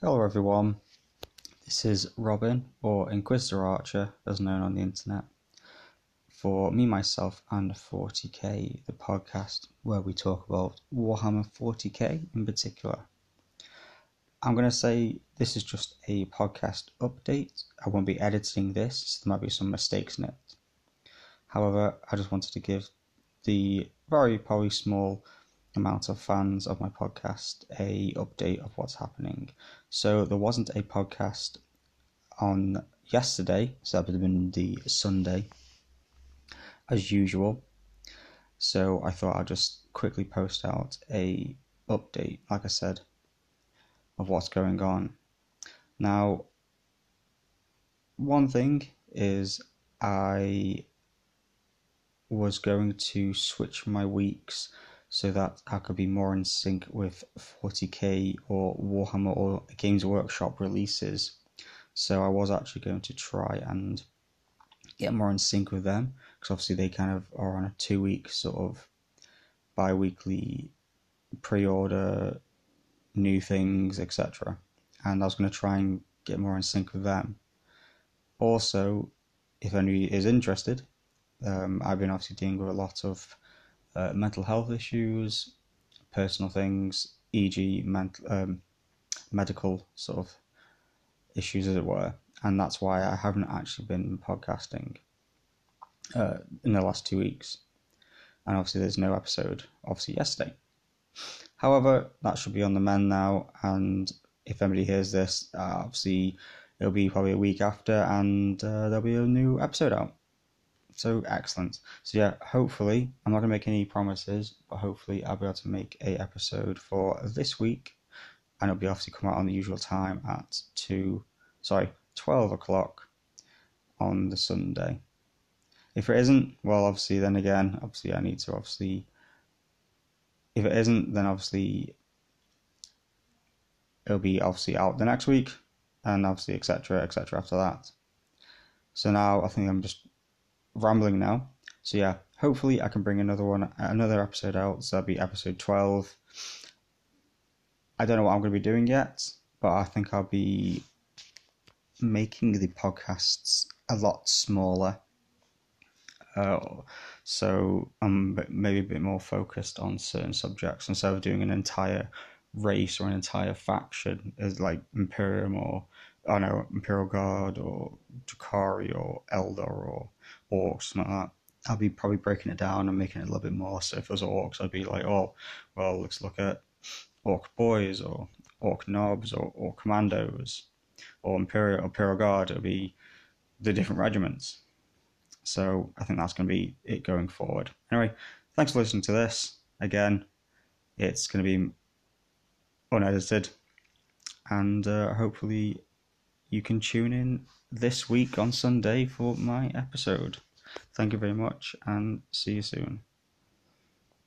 Hello everyone, this is Robin, or Inquisitor Archer as known on the internet, for me, myself, and 40k, the podcast where we talk about Warhammer 40k in particular. I'm going to say this is just a podcast update. I won't be editing this, so there might be some mistakes in it. However, I just wanted to give the very probably small amount of fans of my podcast a update of what's happening. So there wasn't a podcast on yesterday, so that would have been the Sunday, as usual. So I thought I'd just quickly post out a update, like I said, of what's going on. Now, one thing is I was going to switch my weeks so that I could be more in sync with 40k or Warhammer or Games Workshop releases. So I was actually going to try and get more in sync with them because obviously they kind of are on a two week sort of bi weekly pre order new things, etc. And I was going to try and get more in sync with them. Also, if anybody is interested, um, I've been obviously dealing with a lot of uh, mental health issues, personal things, e.g., mental, um, medical sort of issues, as it were, and that's why I haven't actually been podcasting uh, in the last two weeks. And obviously, there's no episode, obviously, yesterday. However, that should be on the mend now, and if anybody hears this, uh, obviously, it'll be probably a week after, and uh, there'll be a new episode out. So excellent. So yeah, hopefully I'm not gonna make any promises, but hopefully I'll be able to make a episode for this week, and it'll be obviously come out on the usual time at two, sorry, twelve o'clock on the Sunday. If it isn't, well, obviously then again, obviously I need to obviously. If it isn't, then obviously it'll be obviously out the next week, and obviously etc. etc. after that. So now I think I'm just rambling now. So yeah, hopefully I can bring another one, another episode out. So that'll be episode twelve. I don't know what I'm going to be doing yet, but I think I'll be making the podcasts a lot smaller. Uh, so I'm maybe a bit more focused on certain subjects instead of doing an entire race or an entire faction as like Imperium or I don't know Imperial Guard or Drukhari or Eldar or orcs, something like that. I'll be probably breaking it down and making it a little bit more. So if it was orcs, I'd be like, oh, well, let's look at orc boys or orc Nobz or, or commandos or imperial imperial guard. It'll be the different regiments. So I think that's going to be it going forward. Anyway, thanks for listening to this. Again, it's going to be unedited, and uh, hopefully you can tune in this week on Sunday for my episode. Thank you very much and see you soon.